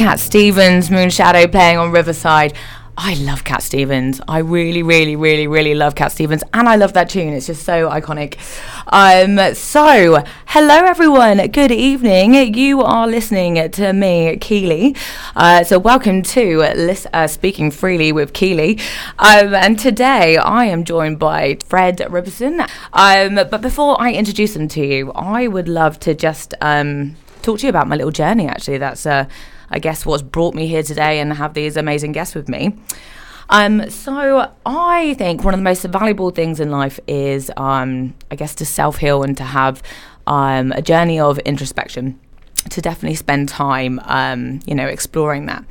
Cat Stevens, Moonshadow playing on Riverside. I love Cat Stevens. I really, really, really, really love Cat Stevens, and I love that tune. It's just so iconic. Um, so, hello everyone. Good evening. You are listening to me, Keeley. Uh, so, welcome to uh, Speaking Freely with Keeley. Um, and today I am joined by Fred Robertson. Um, but before I introduce them to you, I would love to just um, talk to you about my little journey. Actually, that's uh, I guess what's brought me here today and have these amazing guests with me. Um, so I think one of the most valuable things in life is, um, I guess, to self heal and to have um, a journey of introspection. To definitely spend time, um, you know, exploring that.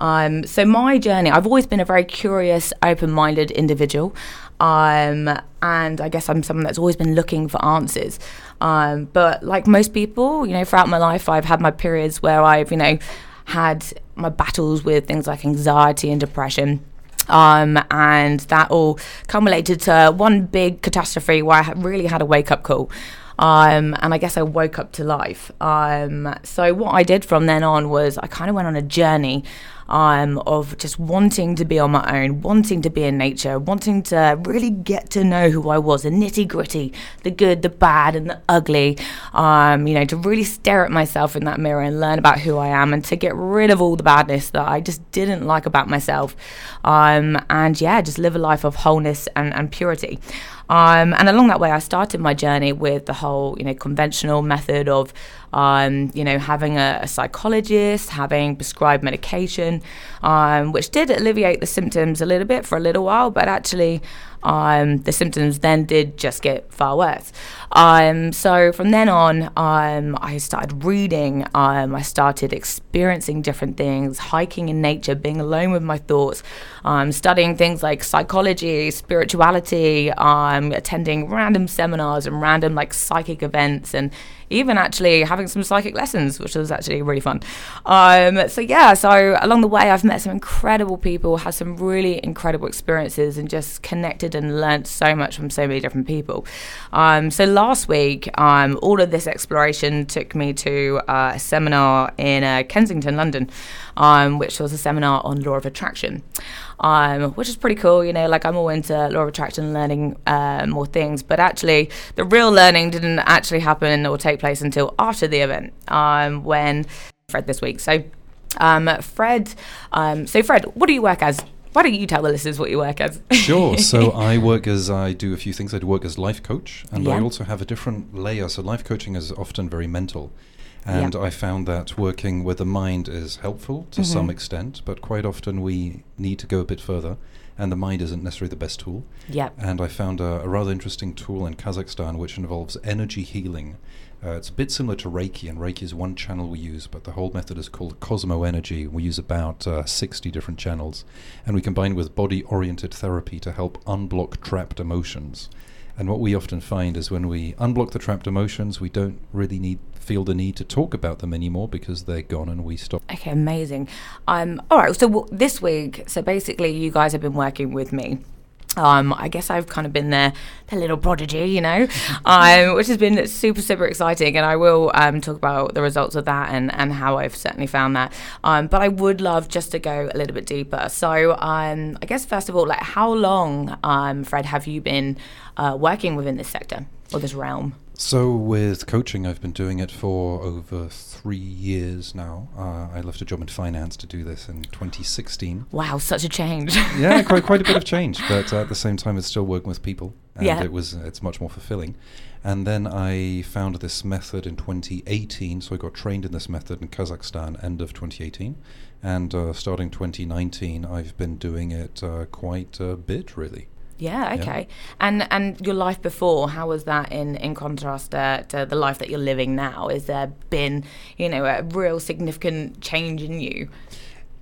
Um, so my journey, I've always been a very curious, open-minded individual, um, and I guess I'm someone that's always been looking for answers. Um, but like most people, you know, throughout my life, I've had my periods where I've, you know, had my battles with things like anxiety and depression. Um, and that all culminated to one big catastrophe where I really had a wake up call. Um, and I guess I woke up to life. Um, so what I did from then on was I kind of went on a journey um, of just wanting to be on my own, wanting to be in nature, wanting to really get to know who I was, the nitty gritty, the good, the bad, and the ugly. Um, you know, to really stare at myself in that mirror and learn about who I am, and to get rid of all the badness that I just didn't like about myself. Um, and yeah, just live a life of wholeness and, and purity. Um, and along that way, I started my journey with the whole, you know, conventional method of, um, you know, having a, a, psychologist, having prescribed medication, um, which did alleviate the symptoms a little bit for a little while, but actually, um, the symptoms then did just get far worse. Um, so from then on, um, I started reading. Um, I started experiencing different things, hiking in nature, being alone with my thoughts, um, studying things like psychology, spirituality, um, attending random seminars and random like psychic events, and even actually having some psychic lessons, which was actually really fun. Um, so yeah, so along the way, I've met some incredible people, had some really incredible experiences, and just connected and learnt so much from so many different people. Um, so last week, um, all of this exploration took me to uh, a seminar in uh, Kensington, London, um, which was a seminar on law of attraction um, which is pretty cool. You know, like I'm all into law of attraction, learning uh, more things, but actually, the real learning didn't actually happen or take place until after the event um, when Fred this week. So, um, Fred, um, so Fred, what do you work as? Why don't you tell the listeners what you work as? sure. So I work as I do a few things. I do work as life coach, and yeah. I also have a different layer. So life coaching is often very mental. And I found that working with the mind is helpful to mm-hmm. some extent, but quite often we need to go a bit further, and the mind isn't necessarily the best tool. Yeah. And I found a, a, rather interesting tool in Kazakhstan which involves energy healing. Uh, it's a bit similar to Reiki, and Reiki is one channel we use, but the whole method is called Cosmoenergy. We use about uh, 60 different channels, and we combine with body oriented therapy to help unblock trapped emotions. And what we often find is when we unblock the trapped emotions, we don't really need feel the need to talk about them anymore because they're gone and we stop. Okay, amazing. Um, all right. So w- this week, so basically, you guys have been working with me um, I guess I've kind of been there, the little prodigy, you know, um, which has been super, super exciting. And I will um, talk about the results of that and, and how I've certainly found that. Um, but I would love just to go a little bit deeper. So um, I guess, first of all, like how long, um, Fred, have you been uh, working within this sector or this realm? So, with coaching, I've been doing it for over three years now. Uh, I left a job in finance to do this in 2016. Wow, such a change. yeah, quite quite a bit of change, but uh, at the same time, it's still working with people, and yeah. it was it's much more fulfilling. And then I found this method in 2018, so I got trained in this method in Kazakhstan end of 2018, and uh, starting 2019, I've been doing it uh, quite a bit, really. Yeah. Okay. Yeah. And and your life before, how was that in in contrast uh, to the life that you're living now? Is there been you know a real significant change in you?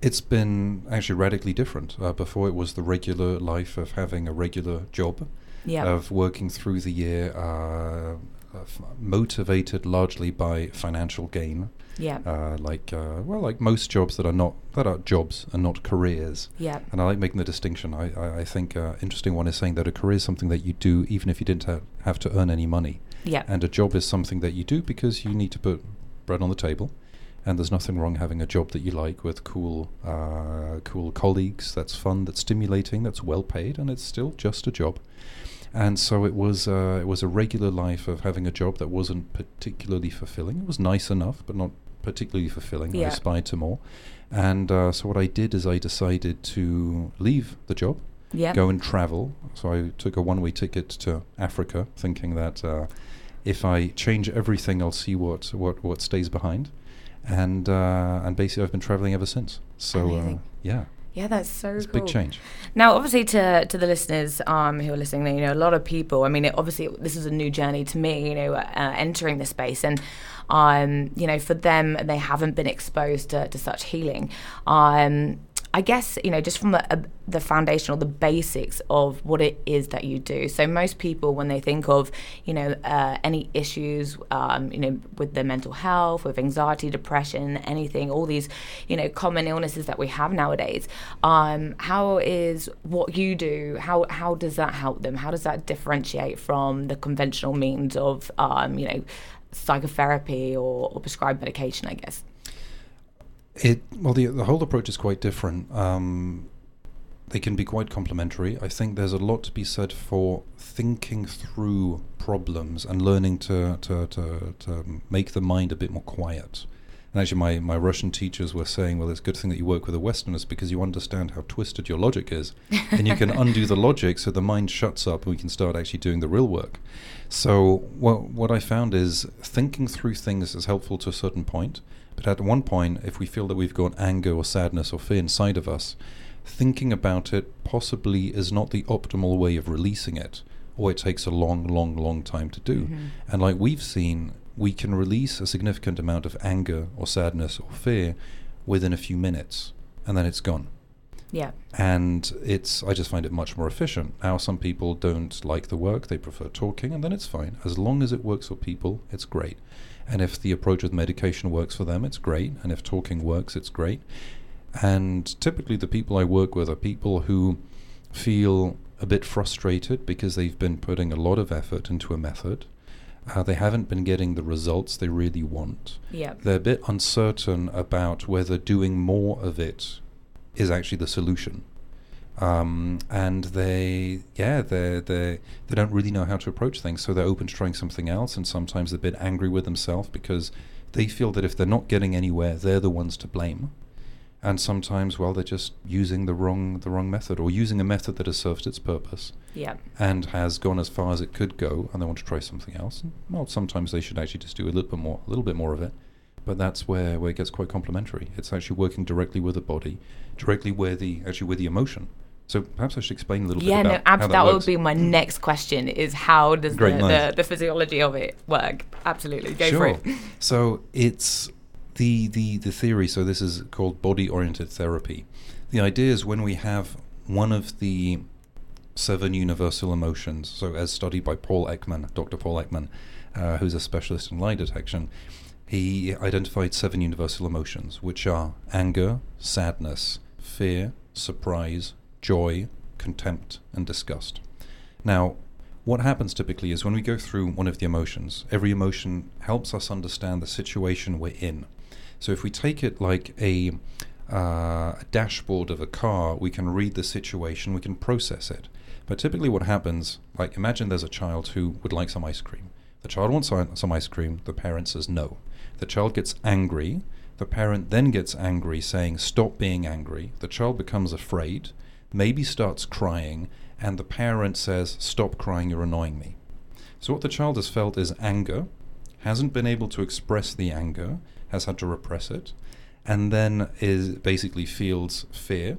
It's been actually radically different. Uh, before it was the regular life of having a regular job, yep. of working through the year, uh, motivated largely by financial gain. Yeah. Uh, like uh, well, like most jobs that are not that are jobs and not careers. Yeah. And I like making the distinction. I I, I think uh, interesting one is saying that a career is something that you do even if you didn't ha- have to earn any money. Yeah. And a job is something that you do because you need to put bread on the table. And there's nothing wrong having a job that you like with cool, uh, cool colleagues. That's fun. That's stimulating. That's well paid, and it's still just a job. And so it was. Uh, it was a regular life of having a job that wasn't particularly fulfilling. It was nice enough, but not particularly fulfilling. I Yeah. aspired to more. And uh, so what I did is I decided to leave the job Yeah. go and travel. So I took a one-way ticket to Africa, thinking that uh, if I change everything, I'll see what what what stays behind. And uh, and basically, I've been traveling ever since. So uh, yeah, Yeah, that's so it's a cool. big change. Now, obviously, to to the listeners um, who are listening, you know, a lot of people. I mean, it, obviously, this is a new journey to me. You know, uh, entering the space, and um, you know, for them, they haven't been exposed to, to such healing. Um, I guess you know, just from a, a, the foundational, the basics of what it is that you do. So most people, when they think of you know uh, any issues, um, you know, with their mental health, with anxiety, depression, anything, all these you know common illnesses that we have nowadays. Um, how is what you do? How how does that help them? How does that differentiate from the conventional means of um, you know psychotherapy or, or prescribed medication? I guess. It well, the the whole approach is quite different. Um, they can be quite complementary. I think there's a lot to be said for thinking through problems and learning to to, to, to make the mind a bit more quiet. And actually, my, my Russian teachers were saying, well, it's a good thing that you work with a Westerners because you understand how twisted your logic is. and you can undo the logic so the mind shuts up and we can start actually doing the real work. So, what, what I found is thinking through things is helpful to a certain point. But at one point, if we feel that we've got anger or sadness or fear inside of us, thinking about it possibly is not the optimal way of releasing it, or it takes a long, long, long time to do. Mm-hmm. And like we've seen, we can release a significant amount of anger or sadness or fear within a few minutes, and then it's gone. Yeah. And it's I just find it much more efficient. Now some people don't like the work, they prefer talking, and then it's fine. As long as it works for people, it's great. And if the approach with medication works for them, it's great. And if talking works, it's great. And typically the people I work with are people who feel a bit frustrated because they've been putting a lot of effort into a method. Uh, they haven't been getting the results they really want. Yeah. They're a bit uncertain about whether doing more of it is actually the solution. Um, and they, yeah, they they they don't really know how to approach things, so they're open to trying something else. And sometimes they're a bit angry with themselves because they feel that if they're not getting anywhere, they're the ones to blame. And sometimes, well, they're just using the wrong the wrong method, or using a method that has served its purpose Yeah. and has gone as far as it could go, and they want to try something else. And, well, sometimes they should actually just do a little bit more, a little bit more of it. But that's where, where it gets quite complementary. It's actually working directly with the body, directly where the actually with the emotion. So perhaps I should explain a little Yeah, bit no, about how that, that, would be my next question: is how does the, the, the physiology of it work? Absolutely, go for sure. it. so it's the the the theory. So this is called body-oriented therapy. The idea is when we have one of the seven universal emotions. So as studied by Paul Ekman, Dr. Paul Ekman, uh, who's a specialist in lie detection, he identified seven universal emotions, which are anger, sadness, fear, surprise, joy, contempt, and disgust. Now, what happens typically is when we go through one of the emotions, every emotion helps us understand the situation we're in. So if we take it like a, uh, dashboard of a car, we can read the situation, we can process it. But typically, what happens, like imagine there's a child who would like some ice cream. The child wants some ice cream, the parent says no. The child gets angry, the parent then gets angry, saying, Stop being angry. The child becomes afraid, maybe starts crying, and the parent says, Stop crying, you're annoying me. So, what the child has felt is anger, hasn't been able to express the anger, has had to repress it, and then is basically feels fear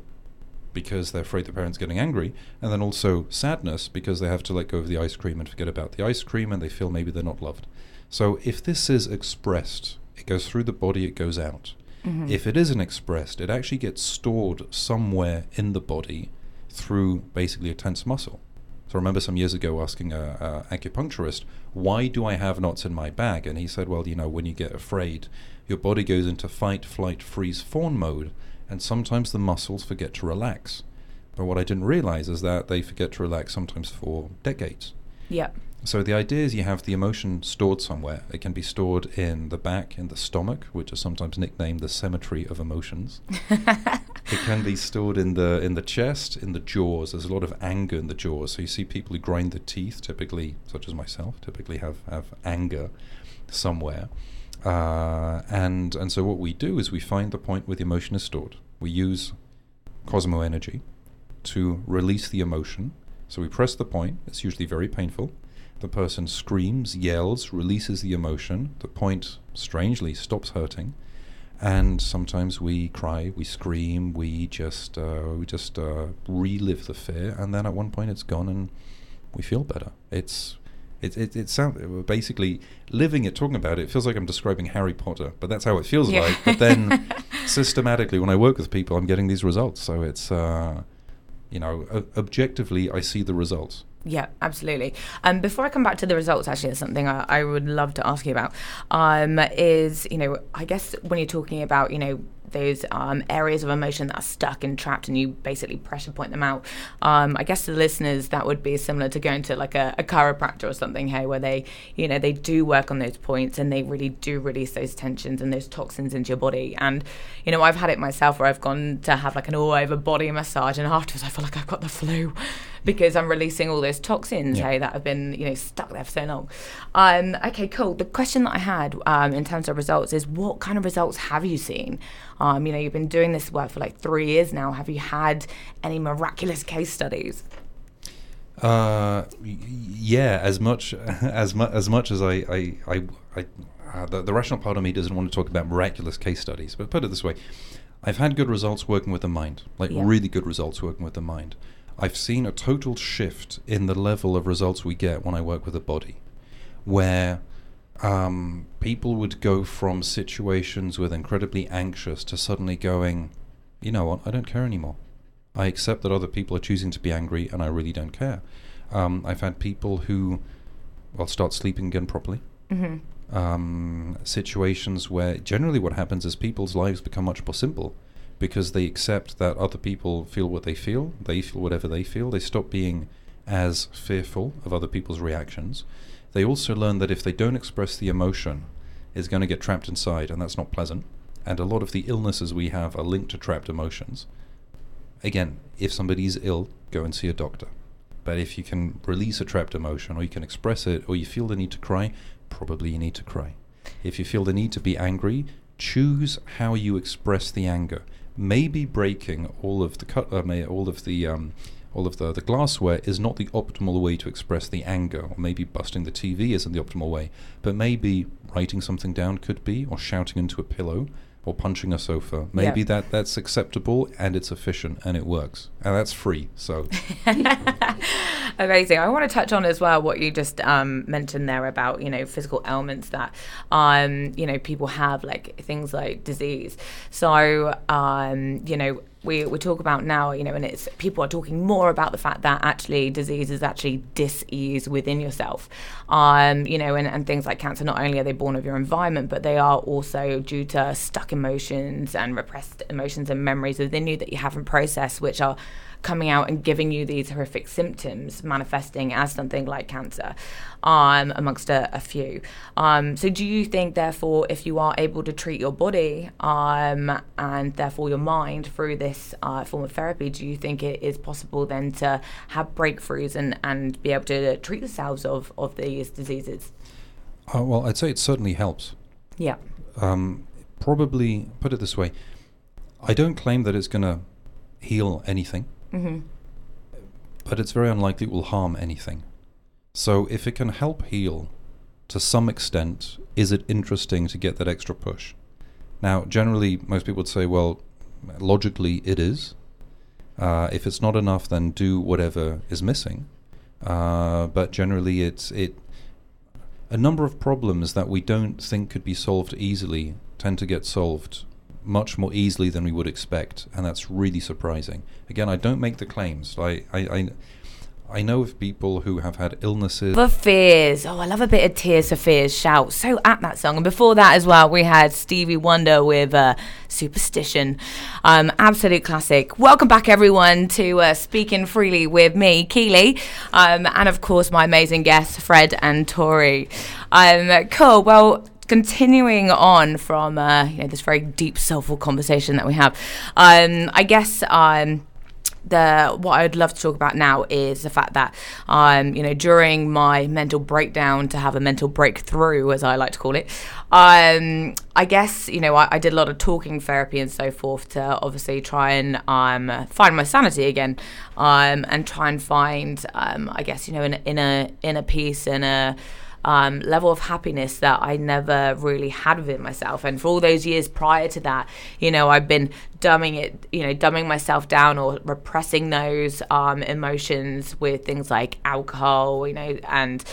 because they're afraid the parent's getting angry, and then also sadness because they have to let go of the ice cream and forget about the ice cream and they feel maybe they're not loved. So, if this is expressed, it goes through the body, it goes out. Mm-hmm. If it isn't expressed, it actually gets stored somewhere in the body through basically a tense muscle. So I remember some years ago asking a, a acupuncturist, "Why do I have knots in my back?" And he said, "Well, you know, when you get afraid, your body goes into fight, flight, freeze, fawn mode, and sometimes the muscles forget to relax. But what I didn't realize is that they forget to relax sometimes for decades. Yeah. So the idea is you have the emotion stored somewhere. It can be stored in the back, in the stomach, which is sometimes nicknamed the cemetery of emotions. it can be stored in the in the chest, in the jaws. There's a lot of anger in the jaws. So you see people who grind their teeth, typically, such as myself, typically have have anger somewhere. Uh, and and so what we do is we find the point where the emotion is stored. We use Cosmoenergy to release the emotion. So we press the point. It's usually very painful. The person screams, yells, releases the emotion. The point, strangely, stops hurting. And sometimes we cry, we scream, we just uh, we just uh, relive the fear, and then at one point it's gone, and we feel better. It's it it, it sounds basically living it, talking about it. It feels like I'm describing Harry Potter, but that's how it feels Yeah. like. But then systematically, when I work with people, I'm getting these results. So it's uh, you know o- objectively, I see the results. Yeah, absolutely. Um, before I come back to the results, actually, there's something I, I would love to ask you about. Um, is you know, I guess when you're talking about you know those um, areas of emotion that are stuck and trapped, and you basically pressure point them out. Um, I guess to the listeners, that would be similar to going to like a, a chiropractor or something, hey, where they you know they do work on those points and they really do release those tensions and those toxins into your body. And you know, I've had it myself where I've gone to have like an all over body massage, and afterwards I feel like I've got the flu because I'm releasing all those toxins, Yeah. hey, that have been you know stuck there for so long. Um, okay, cool. The question that I had um, in terms of results is, what kind of results have you seen? Um, you know, you've been doing this work for like three years now. Have you had any miraculous case studies? Uh, yeah, as much as mu- as much as I I, I, I uh, the, the rational part of me doesn't want to talk about miraculous case studies, but put it this way, I've had good results working with the mind, like Yeah. really good results working with the mind. I've seen a total shift in the level of results we get when I work with a body, where um, people would go from situations with incredibly anxious to suddenly going, you know what, I don't care anymore. I accept that other people are choosing to be angry, and I really don't care. Um, I've had people who, well, start sleeping again properly. Mm-hmm. Um, situations where generally what happens is people's lives become much more simple because they accept that other people feel what they feel, they feel whatever they feel. They stop being as fearful of other people's reactions. They also learn that if they don't express the emotion, it's going to get trapped inside, and that's not pleasant. And a lot of the illnesses we have are linked to trapped emotions again, if somebody's ill, go and see a doctor. But if you can release a trapped emotion, or you can express it, or you feel the need to cry, probably you need to cry. If you feel the need to be angry, choose how you express the anger. Maybe breaking all of the cut, uh, all of the um, all of the, the glassware is not the optimal way to express the anger, or maybe busting the TV isn't the optimal way. But maybe writing something down could be, or shouting into a pillow, or punching a sofa. Maybe that that's acceptable and it's efficient and it works, and that's free. So Amazing. I want to touch on as well what you just um, mentioned there about you know physical ailments that um, you know people have like things like disease. So um, you know we we talk about now you know and it's people are talking more about the fact that actually disease is actually dis-ease within yourself. Um, you know and, and things like cancer not only are they born of your environment but they are also due to stuck emotions and repressed emotions and memories within you that you haven't processed which are coming out and giving you these horrific symptoms manifesting as something like cancer. Um, amongst a, a few. Um, so do you think therefore if you are able to treat your body um, and therefore your mind through this uh, form of therapy do you think it is possible then to have breakthroughs and, and be able to treat yourselves of, of these diseases? Uh, well, I'd say it certainly helps. yeah. Um, probably put it this way: I don't claim that it's going to heal anything, hmm but it's very unlikely it will harm anything. So if it can help heal to some extent, is it interesting to get that extra push? Now, generally, most people would say, well, logically, it is. Uh, if it's not enough, then do whatever is missing. Uh, but generally, it's it. A number of problems that we don't think could be solved easily tend to get solved much more easily than we would expect, and that's really surprising. Again, I don't make the claims. I, I, I, I know of people who have had illnesses. For Fears. Oh, I love a bit of Tears for Fears shout. So at that song. And before that as well, we had Stevie Wonder with uh, Superstition. Um, absolute classic. Welcome back, everyone, to uh, Speaking Freely with me, Keeley, um, and of course, my amazing guests, Fred and Tori. Um, cool. Well, continuing on from uh, you know, this very deep, soulful conversation that we have, um, I guess. Um, the what I'd love to talk about now is the fact that um you know during my mental breakdown to have a mental breakthrough as I like to call it um I guess you know I, I did a lot of talking therapy and so forth to obviously try and um find my sanity again um and try and find um I guess you know in inner inner peace and a um, level of happiness that I never really had within myself. And for all those years prior to that, you know, I've been dumbing it, you know, dumbing myself down or repressing those um, emotions with things like alcohol, you know, and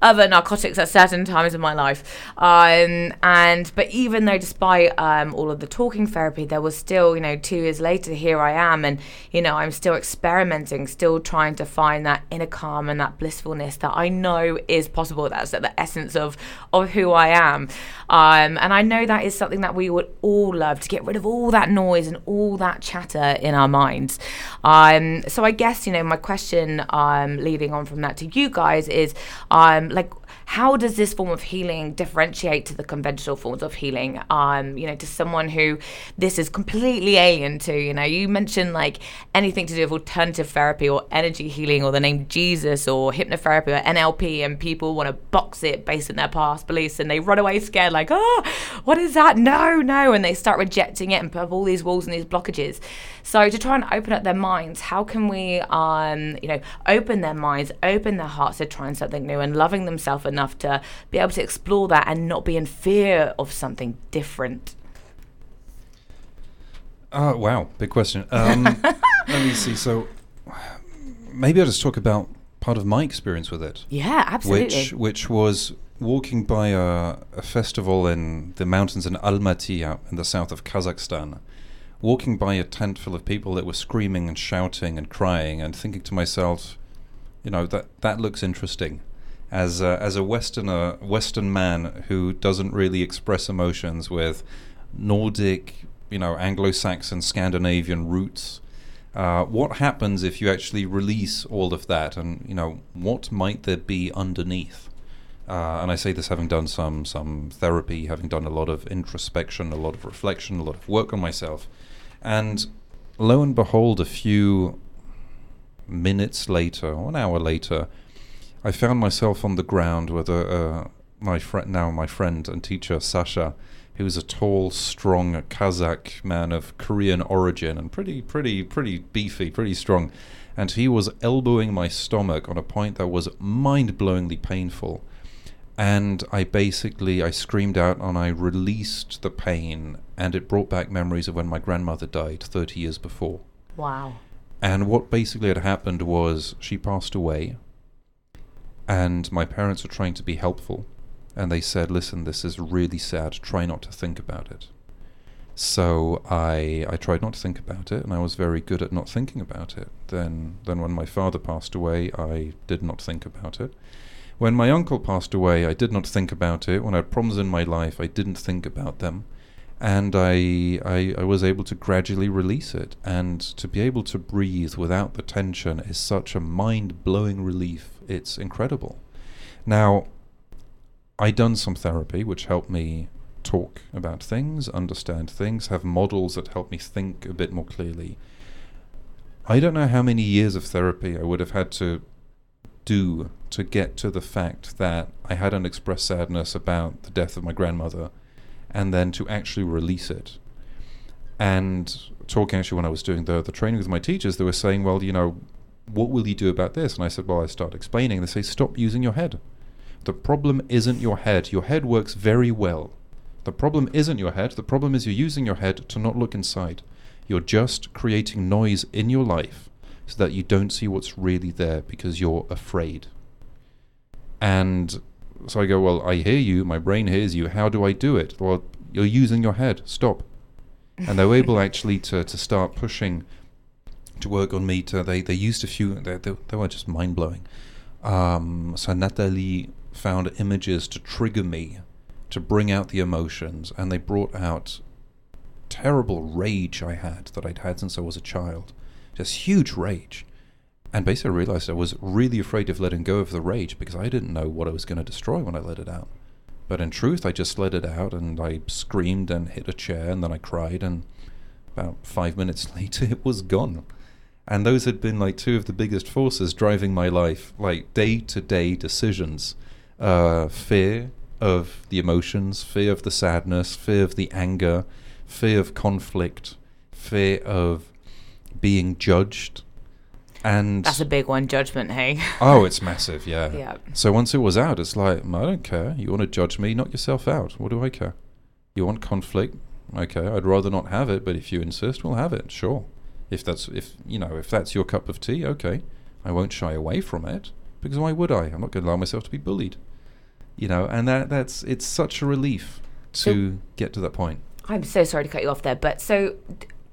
other narcotics at certain times in my life. Um, and but even though, despite um, all of the talking therapy, there was still, you know, two years later, here I am, and you know, I'm still experimenting, still trying to find that inner calm and that blissfulness that I know is possible. That's at the essence of of who I am. Um, and I know that is something that we would all love to get rid of all that noise and all that chatter in our minds. Um, so I guess you know my question, um, leading on from that to you guys is, um, like how does this form of healing differentiate to the conventional forms of healing? Um you know to someone who this is completely alien to you know you mentioned like anything to do with alternative therapy or energy healing or the name jesus or hypnotherapy or nlp and people want to box it based on their past beliefs and they run away scared like oh what is that? No no and they start rejecting it and put up all these walls and these blockages. So to try and open up their minds how can we um you know open their minds open their hearts to trying something new and loving themselves enough to be able to explore that and not be in fear of something different? Oh, wow. Big question. Um, let me see. So maybe I'll just talk about part of my experience with it. Yeah, absolutely. Which, which was walking by a, a festival in the mountains in Almaty out in the south of Kazakhstan. Walking by a tent full of people that were screaming and shouting and crying, and thinking to myself, you know, that, that looks interesting as a, as a Westerner, Western man who doesn't really express emotions with Nordic, you know, Anglo-Saxon, Scandinavian roots. Uh, what happens if you actually release all of that, and you know, what might there be underneath? Uh, and I say this having done some some therapy, having done a lot of introspection, a lot of reflection, a lot of work on myself, and lo and behold, a few minutes later, or an hour later, I found myself on the ground with a, uh, my friend, now my friend and teacher Sasha, who was a tall, strong Kazakh man of Korean origin and pretty, pretty, pretty beefy, pretty strong. And he was elbowing my stomach on a point that was mind-blowingly painful. And I basically, I screamed out and I released the pain, and it brought back memories of when my grandmother died 30 years before. Wow. And what basically had happened was she passed away and my parents were trying to be helpful. And they said, listen, this is really sad. Try not to think about it. So I I tried not to think about it, and I was very good at not thinking about it. Then then when my father passed away, I did not think about it. When my uncle passed away, I did not think about it. When I had problems in my life, I didn't think about them. And I, I, I was able to gradually release it. And to be able to breathe without the tension is such a mind blowing relief it's incredible. Now, I done some therapy, which helped me talk about things, understand things, have models that help me think a bit more clearly. I don't know how many years of therapy I would have had to do to get to the fact that I had an expressed sadness about the death of my grandmother and then to actually release it. And talking actually when I was doing the, the training with my teachers, they were saying, well, you know, what will you do about this? And I said, well, I start explaining. They say, stop using your head. The problem isn't your head. Your head works very well. The problem isn't your head. The problem is you're using your head to not look inside. You're just creating noise in your life so that you don't see what's really there because you're afraid. And so I go, well, I hear you. My brain hears you. How do I do it? Well, you're using your head. Stop. And they were able actually to, to start pushing to work on me. They they used a few. They they, they were just mind blowing. Um, so Natalie found images to trigger me, to bring out the emotions, and they brought out terrible rage I had that I'd had since I was a child, just huge rage. And basically, I realized I was really afraid of letting go of the rage because I didn't know what I was going to destroy when I let it out. But in truth, I just let it out and I screamed and hit a chair and then I cried, and about five minutes later, it was gone. And those had been like two of the biggest forces driving my life, like day to day decisions uh, fear of the emotions, fear of the sadness, fear of the anger, fear of conflict, fear of being judged. And That's a big one, judgment, hey? oh, it's massive, yeah. Yeah. So once it was out, it's like, I don't care. You want to judge me? Knock yourself out. What do I care? You want conflict? Okay, I'd rather not have it, but if you insist, we'll have it. Sure. If that's if you know if that's your cup of tea, okay. I won't shy away from it because why would I? I'm not going to allow myself to be bullied. You know, and that that's it's such a relief to So- get to that point. I'm so sorry to cut you off there, but so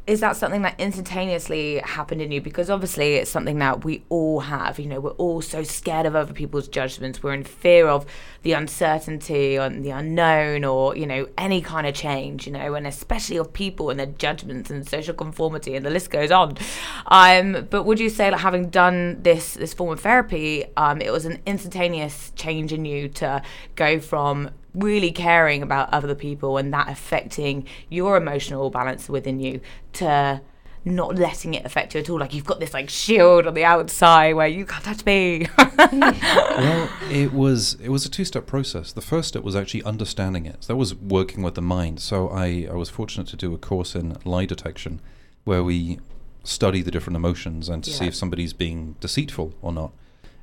is that something that instantaneously happened in you? Because obviously it's something that we all have. You know, we're all so scared of other people's judgments. We're in fear of the uncertainty and the unknown or, you know, any kind of change, you know, and especially of people and their judgments and social conformity and the list goes on. Um, but would you say like having done this this form of therapy, um, it was an instantaneous change in you to go from really caring about other people and that affecting your emotional balance within you to not letting it affect you at all. Like you've got this like shield on the outside where you can't touch me. well, it was it was a two step process. The first step was actually understanding it. So That was working with the mind. So I, I was fortunate to do a course in lie detection, where we study the different emotions and to see if somebody's being deceitful or not.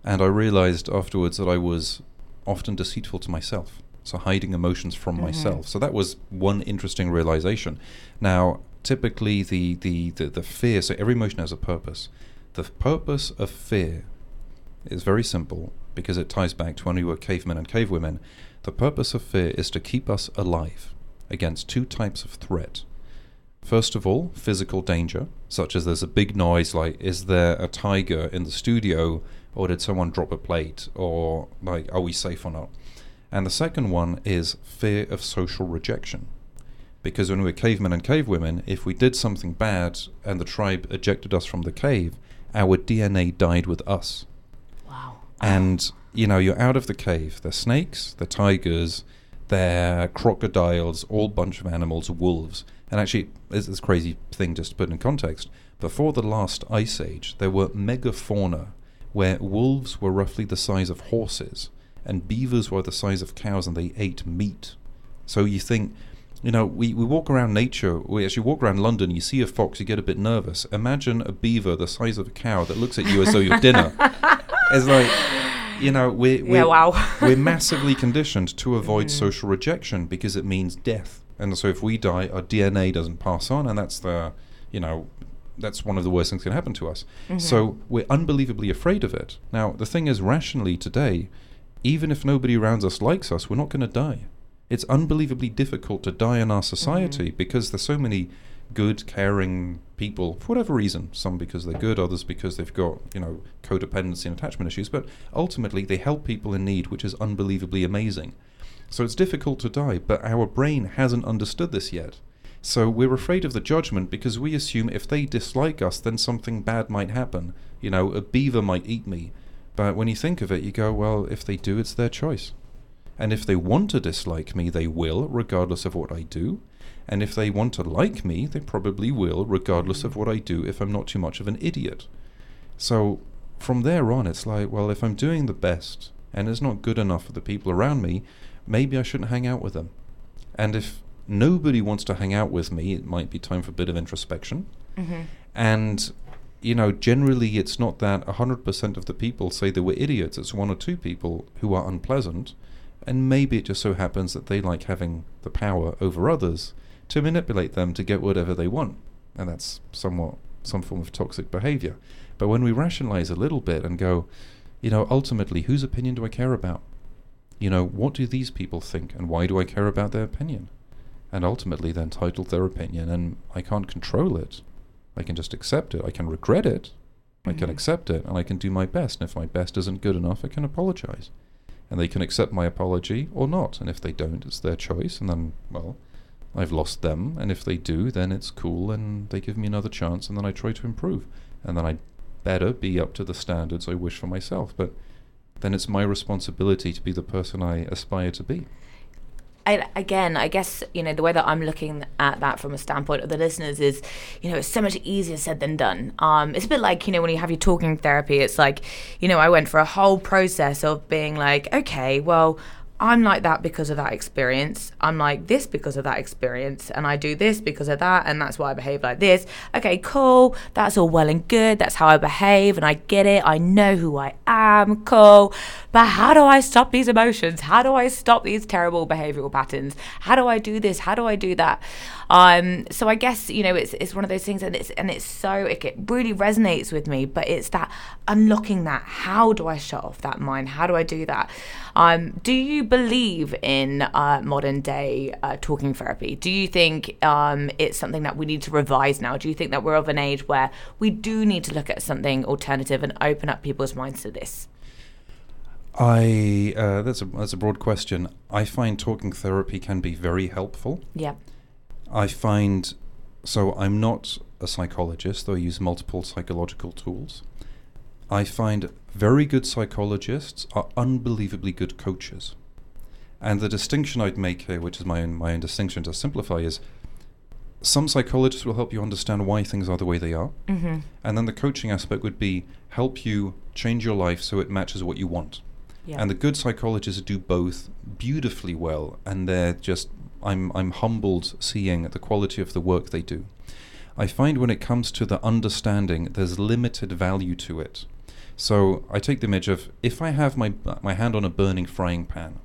And I realized afterwards that I was often deceitful to myself. So hiding emotions from mm-hmm. myself. So that was one interesting realization. Now, typically the, the, the, the fear, so every emotion has a purpose. The purpose of fear is very simple because it ties back to when we were cavemen and cavewomen. The purpose of fear is to keep us alive against two types of threat. First of all, physical danger, such as there's a big noise like, is there a tiger in the studio, or did someone drop a plate, or like, are we safe or not? And the second one is fear of social rejection. Because when we were cavemen and cavewomen, if we did something bad and the tribe ejected us from the cave, our DNA died with us wow. and you know you're out of the cave. They're snakes, they're tigers, they're crocodiles, all bunch of animals, wolves. And actually, it's this crazy thing just to put in context. Before the last ice age, there were megafauna where wolves were roughly the size of horses, and beavers were the size of cows, and they ate meat. So you think, you know, we, we walk around nature, we actually walk around London, you see a fox, you get a bit nervous. Imagine a beaver the size of a cow that looks at you as though you're dinner. It's like, you know, we're, we're, Yeah, wow. we're massively conditioned to avoid mm. social rejection because it means death. And so if we die, our DNA doesn't pass on, and that's the, you know, that's one of the worst things that can happen to us. Mm-hmm. So we're unbelievably afraid of it. Now, the thing is, rationally today, even if nobody around us likes us, we're not going to die. It's unbelievably difficult to die in our society mm-hmm. because there's so many good, caring people for whatever reason. Some because they're good, others because they've got you know codependency and attachment issues. But ultimately, they help people in need, which is unbelievably amazing. So it's difficult to die, but our brain hasn't understood this yet. So we're afraid of the judgment because we assume if they dislike us, then something bad might happen. You know, a beaver might eat me. But when you think of it, you go, well, if they do, it's their choice. And if they want to dislike me, they will, regardless of what I do. And if they want to like me, they probably will, regardless of what I do, if I'm not too much of an idiot. So from there on, it's like, well, if I'm doing the best and it's not good enough for the people around me, maybe I shouldn't hang out with them. And if nobody wants to hang out with me, it might be time for a bit of introspection. Mm-hmm. And, you know, generally it's not that 100% of the people say they were idiots. It's one or two people who are unpleasant. And maybe it just so happens that they like having the power over others to manipulate them to get whatever they want. And that's somewhat some form of toxic behavior. But when we rationalize a little bit and go, you know, ultimately, whose opinion do I care about? You know, what do these people think and why do I care about their opinion? And ultimately, they're entitled to their opinion and I can't control it. I can just accept it. I can regret it. I can Mhm. accept it, and I can do my best. And if my best isn't good enough, I can apologize. And they can accept my apology or not. And if they don't, it's their choice. And then, well, I've lost them. And if they do, then it's cool, and they give me another chance, and then I try to improve. And then I better be up to the standards I wish for myself. But then it's my responsibility to be the person I aspire to be. I, again, I guess you know the way that I'm looking at that from a standpoint of the listeners is, you know, it's so much easier said than done. Um, it's a bit like you know when you have your talking therapy. It's like, you know, I went for a whole process of being like, okay, well, I'm like that because of that experience. I'm like this because of that experience. And I do this because of that. And that's why I behave like this. Okay, cool. That's all well and good. That's how I behave. And I get it. I know who I am. Cool. But how do I stop these emotions? How do I stop these terrible behavioral patterns? How do I do this? How do I do that? Um, so I guess, you know, it's, it's one of those things and it's, and it's so, it, it really resonates with me, but it's that unlocking that. How do I shut off that mind? How do I do that? Um, do you believe in uh, modern day uh, talking therapy? Do you think um, it's something that we need to revise now? Do you think that we're of an age where we do need to look at something alternative and open up people's minds to this? I uh, that's a that's a broad question. I find talking therapy can be very helpful. Yeah. I find so I'm not a psychologist, though I use multiple psychological tools. I find very good psychologists are unbelievably good coaches. And the distinction I'd make here, which is my own, my own distinction to simplify, is some psychologists will help you understand why things are the way they are. Mm-hmm. And then the coaching aspect would be help you change your life so it matches what you want. Yeah. And the good psychologists do both beautifully well, and they're just I'm I'm humbled seeing the quality of the work they do. I find when it comes to the understanding, there's limited value to it. So I take the image of if I have my my hand on a burning frying pan,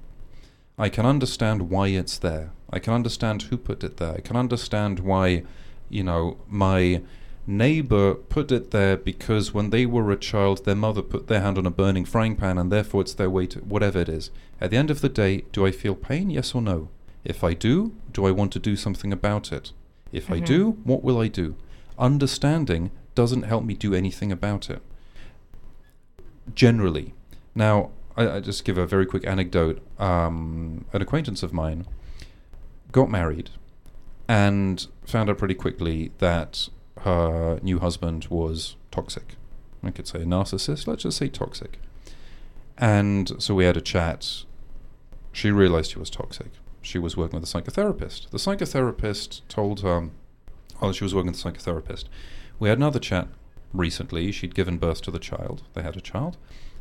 I can understand why it's there. I can understand who put it there. I can understand why, you know, my neighbor put it there because when they were a child, their mother put their hand on a burning frying pan and therefore it's their way to whatever it is. At the end of the day, do I feel pain? Yes or no? If I do, do I want to do something about it? If I Mhm. do, what will I do? Understanding doesn't help me do anything about it. Generally. Now, I, I just give a very quick anecdote. Um, an acquaintance of mine got married and found out pretty quickly that her new husband was toxic. I could say a narcissist, let's just say toxic. And so we had a chat. She realized he was toxic. She was working with a psychotherapist. The psychotherapist told her, well, she was working with a psychotherapist. We had another chat recently. She'd given birth to the child. They had a child.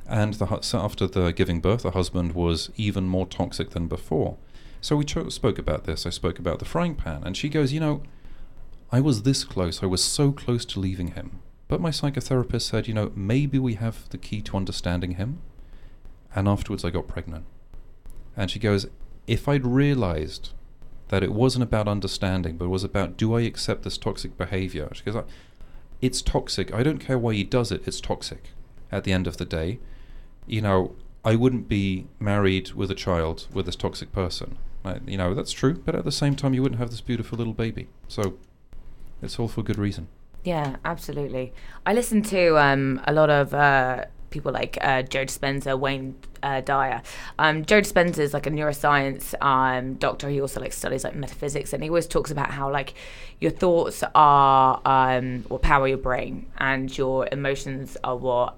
And the, so after the giving birth, the husband was even more toxic than before. So we cho- spoke about this. I spoke about the frying pan. And she goes, You know, I was this close. I was so close to leaving him. But my psychotherapist said, You know, maybe we have the key to understanding him. And afterwards, I got pregnant. And she goes, If I'd realized that it wasn't about understanding, but it was about do I accept this toxic behavior? She goes, It's toxic. I don't care why he does it. It's toxic at the end of the day. You know, I wouldn't be married with a child with this toxic person. I, you know, that's true. But at the same time, you wouldn't have this beautiful little baby. So it's all for good reason. Yeah, absolutely. I listen to um, a lot of uh, people like uh, Joe Dispenza, Wayne uh, Dyer. Um, Joe Dispenza is like a neuroscience um, doctor. He also like studies like metaphysics, and he always talks about how like your thoughts are um, what power your brain, and your emotions are what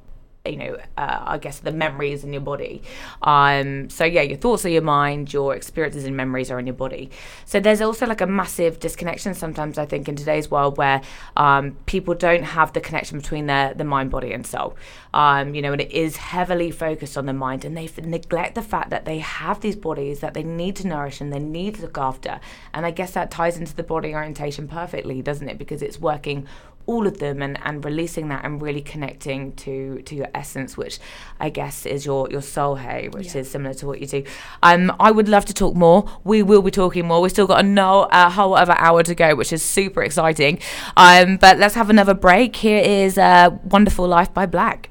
you know, uh, I guess the memories in your body. Um, so yeah, your thoughts are your mind, your experiences and memories are in your body. So there's also like a massive disconnection sometimes I think in today's world where um, people don't have the connection between their the mind, body, and soul. Um, you know, and it is heavily focused on the mind, and they f- neglect the fact that they have these bodies that they need to nourish and they need to look after. And I guess that ties into the body orientation perfectly, doesn't it? Because it's working all of them and, and releasing that and really connecting to to your essence, which I guess is your your soul hey, which Yeah. is similar to what you do. Um, I would love to talk more. We will be talking more. We've still got a no, a whole other hour to go, which is super exciting. Um, but let's have another break. Here is uh, "Wonderful Life" by Black.